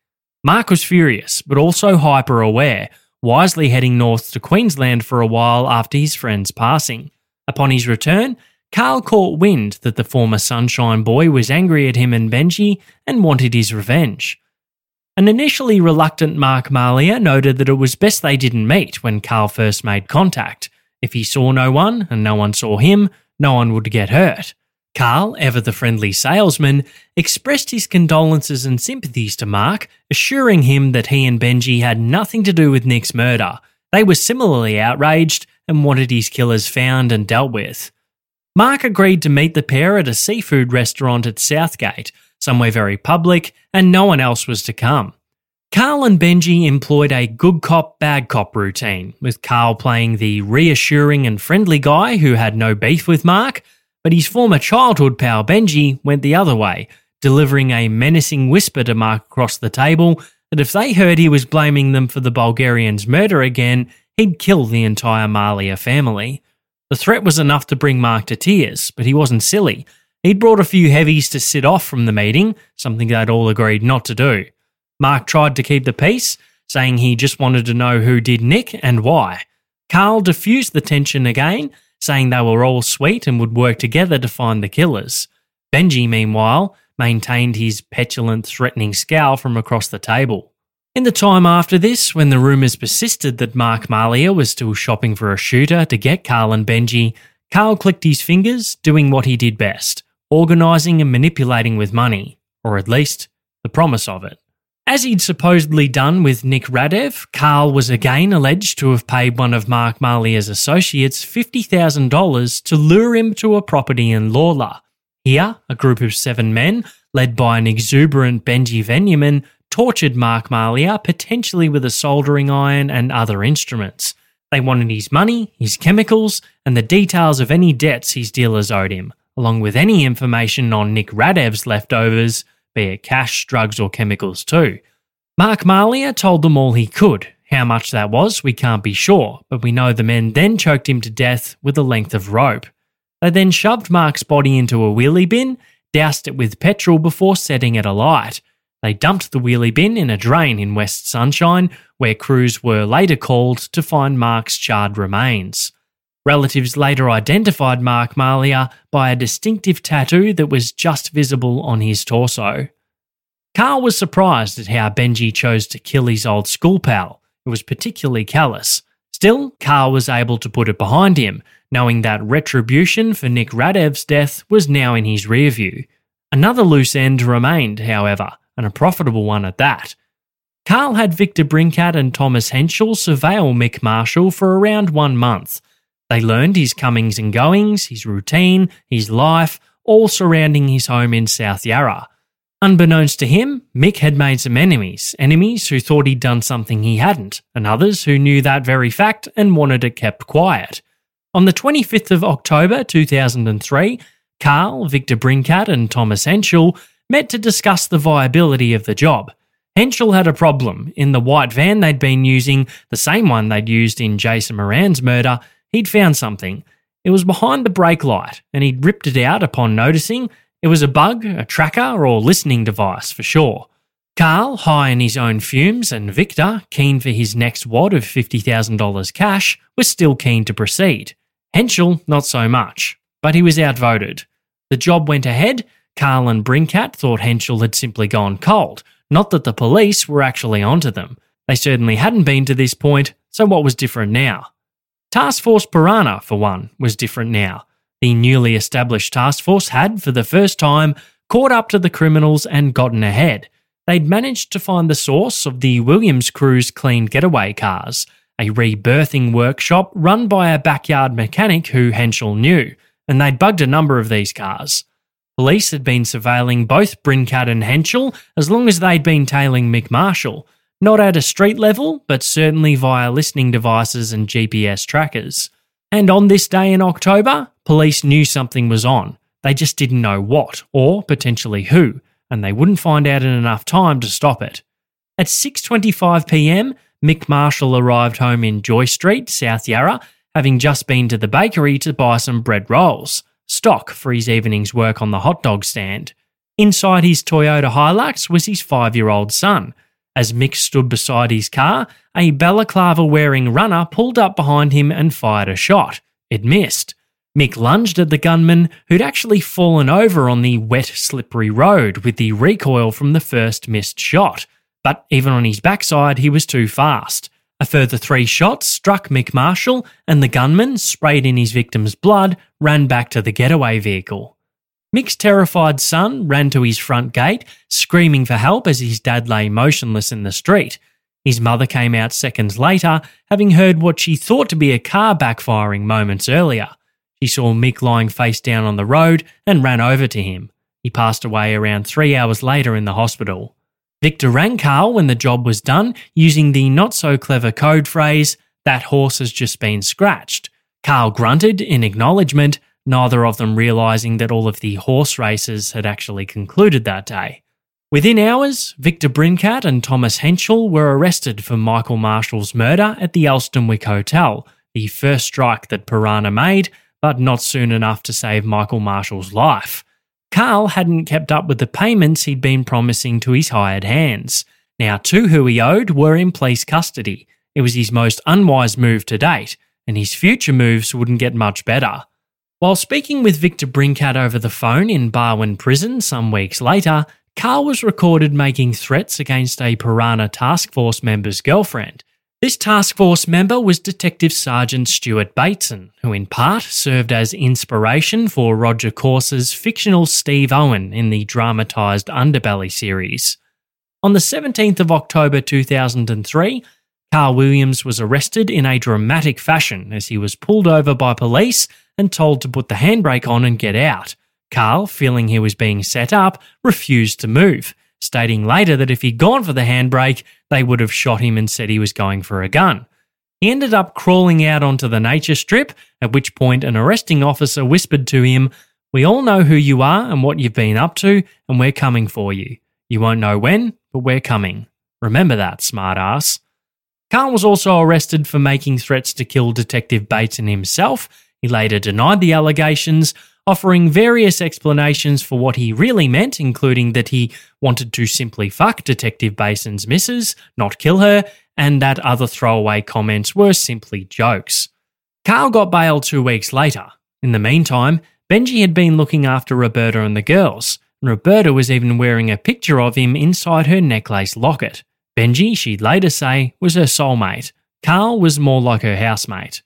Mark was furious, but also hyper aware, wisely heading north to Queensland for a while after his friend's passing. Upon his return, Carl caught wind that the former Sunshine Boy was angry at him and Benji and wanted his revenge. An initially reluctant Mark Mallia noted that it was best they didn't meet when Carl first made contact. If he saw no one and no one saw him, no one would get hurt. Carl, ever the friendly salesman, expressed his condolences and sympathies to Mark, assuring him that he and Benji had nothing to do with Nick's murder. They were similarly outraged and wanted his killers found and dealt with. Mark agreed to meet the pair at a seafood restaurant at Southgate, somewhere very public, and no one else was to come. Carl and Benji employed a good cop, bad cop routine, with Carl playing the reassuring and friendly guy who had no beef with Mark, but his former childhood pal Benji went the other way, delivering a menacing whisper to Mark across the table that if they heard he was blaming them for the Bulgarians' murder again, he'd kill the entire Mallia family. The threat was enough to bring Mark to tears, but he wasn't silly. He'd brought a few heavies to sit off from the meeting, something they'd all agreed not to do. Mark tried to keep the peace, saying he just wanted to know who did Nick and why. Carl diffused the tension again, saying they were all sweet and would work together to find the killers. Benji, meanwhile, maintained his petulant, threatening scowl from across the table. In the time after this, when the rumours persisted that Mark Mallia was still shopping for a shooter to get Carl and Benji, Carl clicked his fingers, doing what he did best organising and manipulating with money, or at least the promise of it. As he'd supposedly done with Nick Radev, Carl was again alleged to have paid one of Mark Mallia's associates $50,000 to lure him to a property in Lalor. Here, a group of seven men, led by an exuberant Benji Veniamin, tortured Mark Mallia potentially with a soldering iron and other instruments. They wanted his money, his chemicals, and the details of any debts his dealers owed him, along with any information on Nick Radev's leftovers, be it cash, drugs, or chemicals too. Mark Mallia told them all he could. How much that was, we can't be sure, but we know the men then choked him to death with a length of rope. They then shoved Mark's body into a wheelie bin, doused it with petrol before setting it alight. They dumped the wheelie bin in a drain in West Sunshine, where crews were later called to find Mark's charred remains. Relatives later identified Mark Mallia by a distinctive tattoo that was just visible on his torso. Carl was surprised at how Benji chose to kill his old school pal. It was particularly callous. Still, Carl was able to put it behind him, knowing that retribution for Nick Radev's death was now in his rearview. Another loose end remained, however and a profitable one at that. Carl had Victor Brincat and Thomas Hentschel surveil Mick Marshall for around one month. They learned his comings and goings, his routine, his life, all surrounding his home in South Yarra. Unbeknownst to him, Mick had made some enemies, enemies who thought he'd done something he hadn't, and others who knew that very fact and wanted it kept quiet. On the 25th of October 2003, Carl, Victor Brincat, and Thomas Hentschel met to discuss the viability of the job. Hentschel had a problem. In the white van they'd been using, the same one they'd used in Jason Moran's murder, he'd found something. It was behind the brake light, and he'd ripped it out upon noticing it was a bug, a tracker, or listening device for sure. Carl, high in his own fumes, and Victor, keen for his next wad of $50,000 cash, was still keen to proceed. Hentschel, not so much, but he was outvoted. The job went ahead. Carl and Brincat thought Hentschel had simply gone cold, not that the police were actually onto them. They certainly hadn't been to this point, so what was different now? Task Force Piranha, for one, was different now. The newly established task force had, for the first time, caught up to the criminals and gotten ahead they'd managed to find the source of the Williams crew's clean getaway cars, a rebirthing workshop run by a backyard mechanic who Hentschel knew, and they'd bugged a number of these cars. Police had been surveilling both Brincat and Hentschel as long as they'd been tailing Mick Marshall, not at a street level, but certainly via listening devices and GPS trackers. And on this day in October, police knew something was on. They just didn't know what, or potentially who and they wouldn't find out in enough time to stop it. At 6:25 p.m., Mick Marshall arrived home in Joy Street, South Yarra, having just been to the bakery to buy some bread rolls, stock for his evening's work on the hot dog stand. Inside his Toyota Hilux was his 5-year-old son. As Mick stood beside his car, a balaclava wearing runner pulled up behind him and fired a shot. It missed. Mick lunged at the gunman, who'd actually fallen over on the wet, slippery road with the recoil from the first missed shot. But even on his backside, he was too fast. A further three shots struck Mick Marshall, and the gunman, sprayed in his victim's blood, ran back to the getaway vehicle. Mick's terrified son ran to his front gate, screaming for help as his dad lay motionless in the street. His mother came out seconds later, having heard what she thought to be a car backfiring moments earlier. She saw Mick lying face down on the road and ran over to him. He passed away around three hours later in the hospital. Victor rang Carl when the job was done using the not so clever code phrase, that horse has just been scratched. Carl grunted in acknowledgement, neither of them realising that all of the horse races had actually concluded that day. Within hours, Victor Brincat and Thomas Hentschel were arrested for Michael Marshall's murder at the Elsternwick Hotel, the first strike that Piranha made, but not soon enough to save Michael Marshall's life. Carl hadn't kept up with the payments he'd been promising to his hired hands. Now, two who he owed were in police custody. It was his most unwise move to date, and his future moves wouldn't get much better. While speaking with Victor Brincat over the phone in Barwon Prison some weeks later, Carl was recorded making threats against a Piranha Task Force member's girlfriend, this task force member was Detective Sergeant Stuart Bateson, who in part served as inspiration for Rodger Corser's fictional Steve Owen in the dramatised Underbelly series. On the 17th of October 2003, Carl Williams was arrested in a dramatic fashion as he was pulled over by police and told to put the handbrake on and get out. Carl, feeling he was being set up, refused to move stating later that if he'd gone for the handbrake, they would have shot him and said he was going for a gun. He ended up crawling out onto the nature strip, at which point an arresting officer whispered to him, We all know who you are and what you've been up to, and we're coming for you. You won't know when, but we're coming. Remember that, smartass. Carl was also arrested for making threats to kill Detective Bateson himself. He later denied the allegations, offering various explanations for what he really meant, including that he wanted to simply fuck Detective Bateson's missus, not kill her, and that other throwaway comments were simply jokes. Carl got bail two weeks later. In the meantime, Benji had been looking after Roberta and the girls, and Roberta was even wearing a picture of him inside her necklace locket. Benji, she'd later say, was her soulmate. Carl was more like her housemate.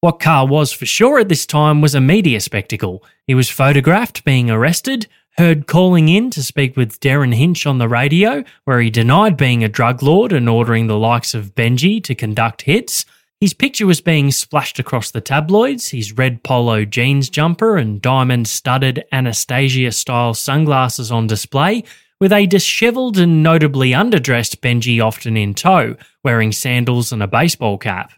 What Carl was for sure at this time was a media spectacle. He was photographed being arrested, heard calling in to speak with Derryn Hinch on the radio, where he denied being a drug lord and ordering the likes of Benji to conduct hits. His picture was being splashed across the tabloids, his red polo jeans jumper and diamond studded Anastasia style sunglasses on display, with a dishevelled and notably underdressed Benji often in tow, wearing sandals and a baseball cap.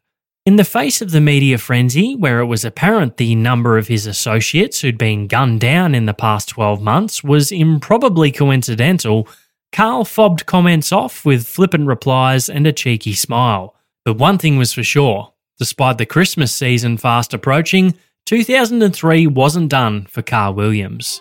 In the face of the media frenzy, where it was apparent the number of his associates who'd been gunned down in the past 12 months was improbably coincidental, Carl fobbed comments off with flippant replies and a cheeky smile. But one thing was for sure despite the Christmas season fast approaching, 2003 wasn't done for Carl Williams.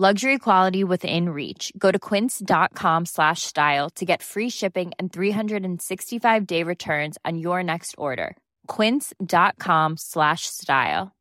Luxury quality within reach. Go to quince.com slash style to get free shipping and 365 day returns on your next order. Quince.com slash style.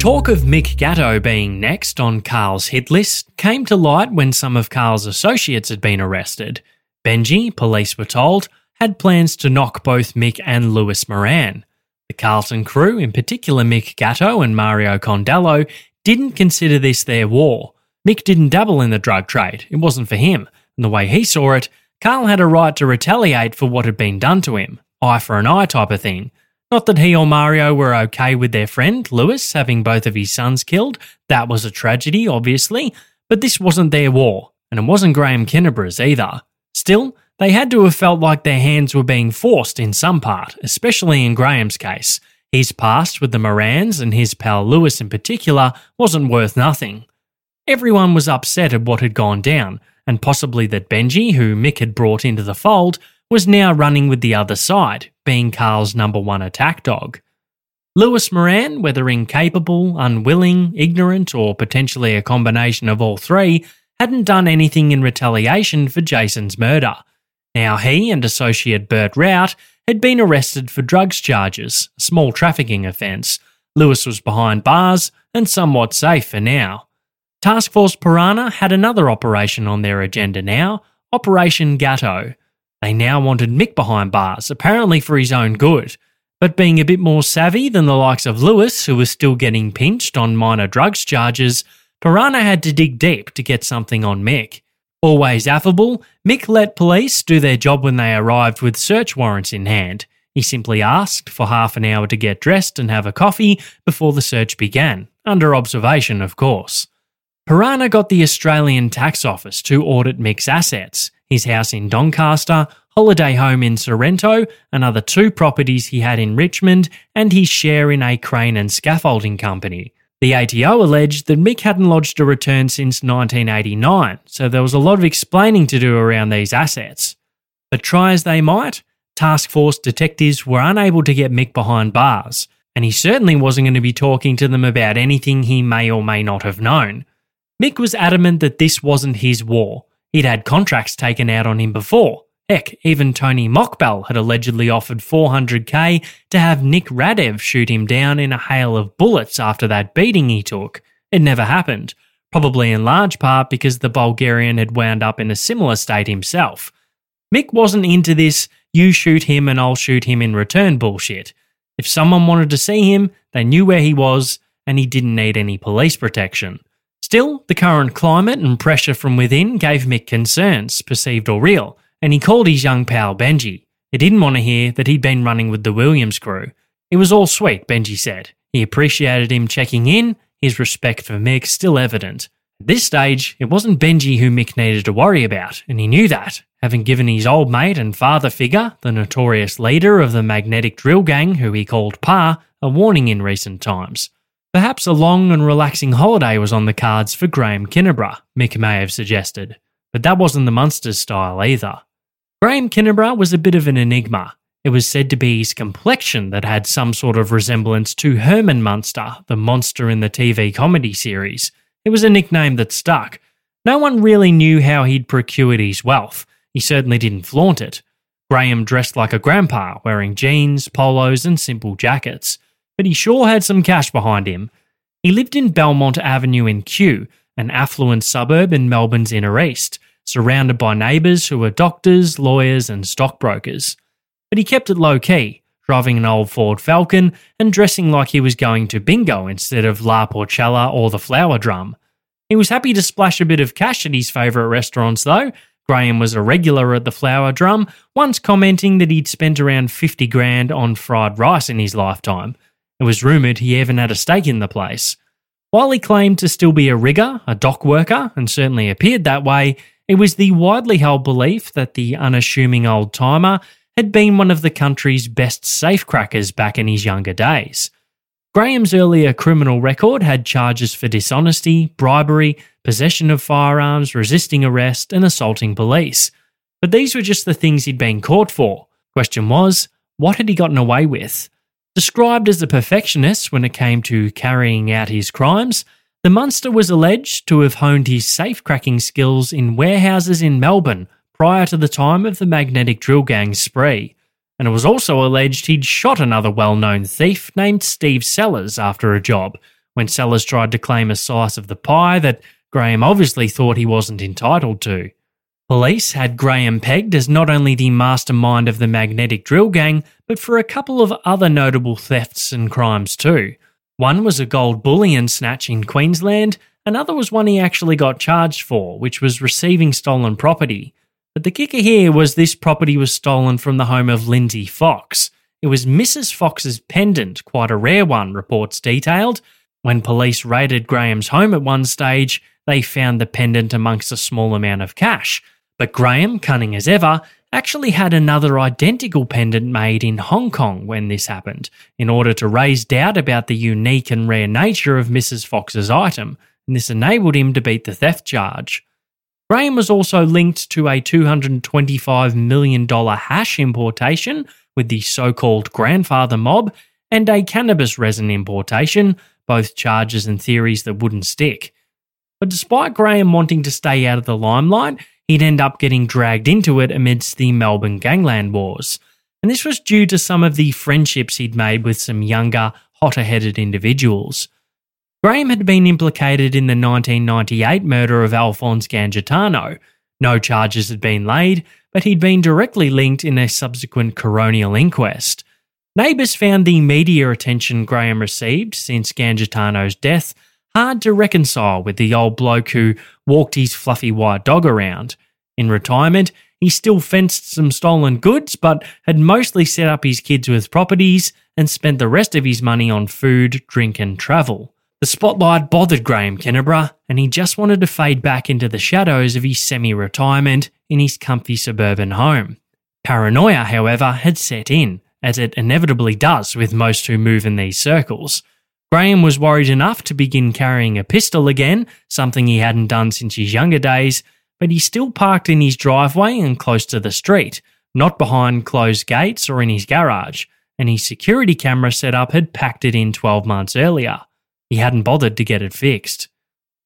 Talk of Mick Gatto being next on Carl's hit list came to light when some of Carl's associates had been arrested. Benji, police were told, had plans to knock both Mick and Lewis Moran. The Carlton crew, in particular Mick Gatto and Mario Condello, didn't consider this their war. Mick didn't dabble in the drug trade, it wasn't for him, and the way he saw it, Carl had a right to retaliate for what had been done to him, eye for an eye type of thing. Not that he or Mario were okay with their friend, Lewis, having both of his sons killed. That was a tragedy, obviously, but this wasn't their war, and it wasn't Graham Kinniburgh's either. Still, they had to have felt like their hands were being forced in some part, especially in Graham's case. His past with the Morans and his pal Lewis in particular wasn't worth nothing. Everyone was upset at what had gone down, and possibly that Benji, who Mick had brought into the fold, was now running with the other side, being Carl's number one attack dog. Lewis Moran, whether incapable, unwilling, ignorant, or potentially a combination of all three, hadn't done anything in retaliation for Jason's murder. Now he and associate Bert Rout had been arrested for drugs charges, a small trafficking offence. Lewis was behind bars and somewhat safe for now. Task Force Piranha had another operation on their agenda now Operation Gatto. They now wanted Mick behind bars, apparently for his own good. But being a bit more savvy than the likes of Lewis, who was still getting pinched on minor drugs charges, Piranha had to dig deep to get something on Mick. Always affable, Mick let police do their job when they arrived with search warrants in hand. He simply asked for half an hour to get dressed and have a coffee before the search began, under observation, of course. Piranha got the Australian Tax Office to audit Mick's assets, his house in Doncaster, holiday home in Sorrento, another two properties he had in Richmond, and his share in a crane and scaffolding company. The ATO alleged that Mick hadn't lodged a return since 1989, so there was a lot of explaining to do around these assets. But try as they might, task force detectives were unable to get Mick behind bars, and he certainly wasn't going to be talking to them about anything he may or may not have known. Mick was adamant that this wasn't his war. He'd had contracts taken out on him before. Heck, even Tony Mokbel had allegedly offered 400k to have Nick Radev shoot him down in a hail of bullets after that beating he took. It never happened, probably in large part because the Bulgarian had wound up in a similar state himself. Mick wasn't into this, you shoot him and I'll shoot him in return bullshit. If someone wanted to see him, they knew where he was, and he didn't need any police protection. Still, the current climate and pressure from within gave Mick concerns, perceived or real, and he called his young pal Benji. He didn't want to hear that he'd been running with the Williams crew. It was all sweet, Benji said. He appreciated him checking in, his respect for Mick still evident. At this stage, it wasn't Benji who Mick needed to worry about, and he knew that, having given his old mate and father figure, the notorious leader of the magnetic drill gang who he called Pa, a warning in recent times. Perhaps a long and relaxing holiday was on the cards for Graham Kinniburgh, Mick may have suggested, but that wasn't the Munsters style either. Graham Kinniburgh was a bit of an enigma. It was said to be his complexion that had some sort of resemblance to Herman Munster, the monster in the TV comedy series. It was a nickname that stuck. No one really knew how he'd procured his wealth. He certainly didn't flaunt it. Graham dressed like a grandpa, wearing jeans, polos, and simple jackets but he sure had some cash behind him. He lived in Belmont Avenue in Kew, an affluent suburb in Melbourne's inner east, surrounded by neighbours who were doctors, lawyers, and stockbrokers. But he kept it low key, driving an old Ford Falcon and dressing like he was going to bingo instead of La Porcella or the Flower Drum. He was happy to splash a bit of cash at his favourite restaurants though. Graham was a regular at the Flower Drum, once commenting that he'd spent around 50 grand on fried rice in his lifetime. It was rumoured he even had a stake in the place. While he claimed to still be a rigger, a dock worker, and certainly appeared that way, it was the widely held belief that the unassuming old timer had been one of the country's best safecrackers back in his younger days. Graham's earlier criminal record had charges for dishonesty, bribery, possession of firearms, resisting arrest, and assaulting police. But these were just the things he'd been caught for. Question was, what had he gotten away with? Described as a perfectionist when it came to carrying out his crimes, the Munster was alleged to have honed his safe-cracking skills in warehouses in Melbourne prior to the time of the magnetic drill gang spree, and it was also alleged he'd shot another well-known thief named Steve Sellers after a job, when Sellers tried to claim a slice of the pie that Graham obviously thought he wasn't entitled to. Police had Graham pegged as not only the mastermind of the magnetic drill gang, but for a couple of other notable thefts and crimes too. One was a gold bullion snatch in Queensland, another was one he actually got charged for, which was receiving stolen property. But the kicker here was this property was stolen from the home of Lindsay Fox. It was Mrs. Fox's pendant, quite a rare one, reports detailed. When police raided Graham's home at one stage, they found the pendant amongst a small amount of cash. But Graham, cunning as ever, actually had another identical pendant made in Hong Kong when this happened, in order to raise doubt about the unique and rare nature of Mrs. Fox's item, and this enabled him to beat the theft charge. Graham was also linked to a $225 million hash importation with the so called grandfather mob and a cannabis resin importation, both charges and theories that wouldn't stick. But despite Graham wanting to stay out of the limelight, he'd end up getting dragged into it amidst the Melbourne gangland wars. And this was due to some of the friendships he'd made with some younger, hotter headed individuals. Graham had been implicated in the 1998 murder of Alphonse Gangitano. No charges had been laid, but he'd been directly linked in a subsequent coronial inquest. Neighbours found the media attention Graham received since Gangitano's death hard to reconcile with the old bloke who walked his fluffy white dog around. In retirement, he still fenced some stolen goods, but had mostly set up his kids with properties and spent the rest of his money on food, drink, and travel. The spotlight bothered Graham Kinniburgh, and he just wanted to fade back into the shadows of his semi retirement in his comfy suburban home. Paranoia, however, had set in, as it inevitably does with most who move in these circles. Graham was worried enough to begin carrying a pistol again, something he hadn't done since his younger days, but he still parked in his driveway and close to the street, not behind closed gates or in his garage, and his security camera setup had packed it in 12 months earlier. He hadn't bothered to get it fixed.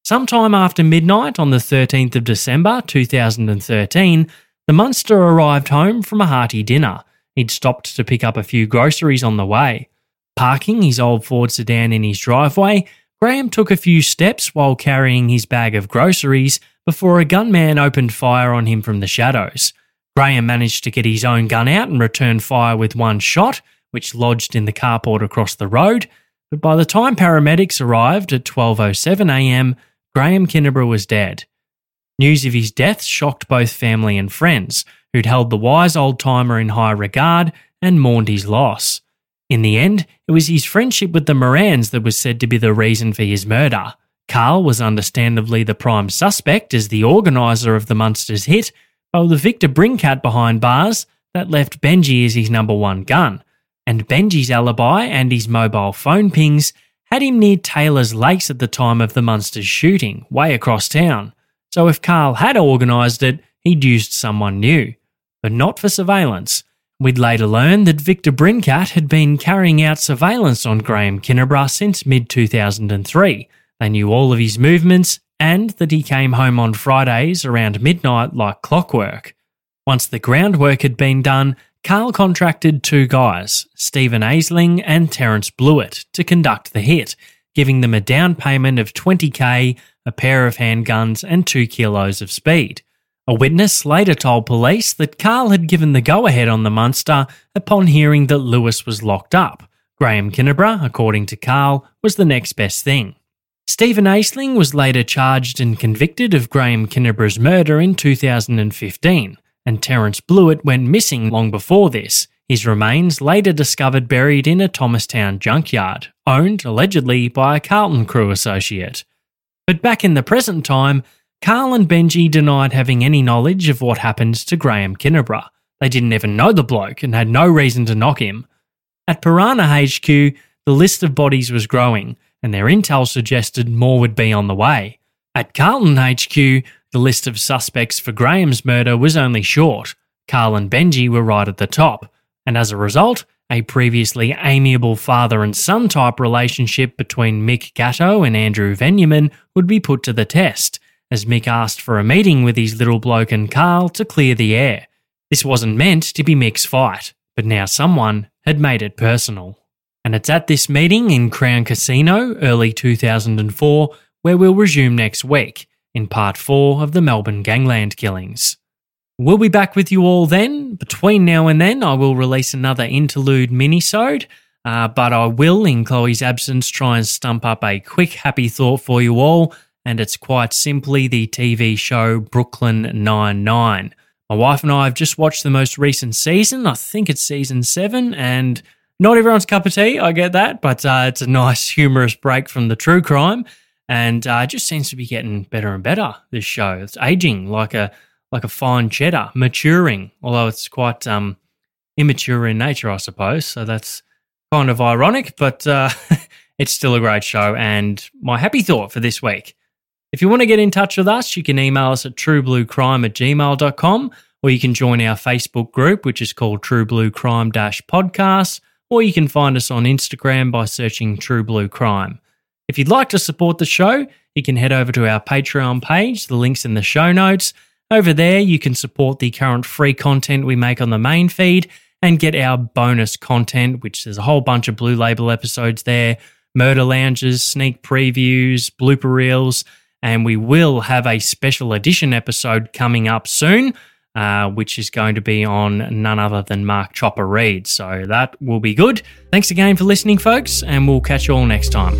Sometime after midnight on the 13th of December 2013, the Munster arrived home from a hearty dinner. He'd stopped to pick up a few groceries on the way. Parking his old Ford sedan in his driveway, Graham took a few steps while carrying his bag of groceries before a gunman opened fire on him from the shadows. Graham managed to get his own gun out and return fire with one shot, which lodged in the carport across the road. But by the time paramedics arrived at 12:07 a.m., Graham Kinniburgh was dead. News of his death shocked both family and friends, who'd held the wise old timer in high regard and mourned his loss. In the end, it was his friendship with the Morans that was said to be the reason for his murder. Carl was understandably the prime suspect as the organiser of the Munsters hit, while the Victor Brincat behind bars, that left Benji as his number one gun. And Benji's alibi and his mobile phone pings had him near Taylor's Lakes at the time of the Munsters shooting, way across town. So if Carl had organised it, he'd used someone new. But not for surveillance. We'd later learn that Victor Brincat had been carrying out surveillance on Graham Kinniburgh since mid 2003. They knew all of his movements and that he came home on Fridays around midnight like clockwork. Once the groundwork had been done, Carl contracted two guys, Stephen Aisling and Terence Blewett, to conduct the hit, giving them a down payment of 20k, a pair of handguns, and two kilos of speed. A witness later told police that Carl had given the go ahead on the Munster upon hearing that Lewis was locked up. Graham Kinniburgh, according to Carl, was the next best thing. Stephen Aisling was later charged and convicted of Graham Kinniburgh's murder in 2015, and Terence Blewett went missing long before this. His remains later discovered buried in a Thomastown junkyard, owned allegedly by a Carlton crew associate. But back in the present time, Carl and Benji denied having any knowledge of what happened to Graham Kinniburgh. They didn't even know the bloke and had no reason to knock him. At Piranha HQ, the list of bodies was growing, and their intel suggested more would be on the way. At Carlton HQ, the list of suspects for Graham's murder was only short. Carl and Benji were right at the top, and as a result, a previously amiable father and son type relationship between Mick Gatto and Andrew Veniamin would be put to the test, as Mick asked for a meeting with his little bloke and Carl to clear the air. This wasn't meant to be Mick's fight, but now someone had made it personal. And it's at this meeting in Crown Casino, early 2004, where we'll resume next week in part 4 of the Melbourne Gangland killings. We'll be back with you all then. Between now and then, I will release another interlude minisode, uh, but I will, in Chloe's absence, try and stump up a quick happy thought for you all, and it's quite simply the TV show Brooklyn Nine-Nine. My wife and I have just watched the most recent season. I think it's season seven, and not everyone's cup of tea. I get that, but uh, it's a nice, (laughs) humorous break from the true crime, and uh, it just seems to be getting better and better. This show, it's aging like a like a fine cheddar, maturing, although it's quite um, immature in nature, I suppose. So that's kind of ironic, but uh, (laughs) it's still a great show. And my happy thought for this week. If you want to get in touch with us, you can email us at truebluecrime at gmail.com, or you can join our Facebook group, which is called True Blue Crime Podcast, or you can find us on Instagram by searching True Blue Crime. If you'd like to support the show, you can head over to our Patreon page, the link's in the show notes. Over there, you can support the current free content we make on the main feed and get our bonus content, which there's a whole bunch of Blue Label episodes there, murder lounges, sneak previews, blooper reels, and we will have a special edition episode coming up soon. Uh, which is going to be on none other than Mark Chopper Read. So that will be good. Thanks again for listening, folks, and we'll catch you all next time.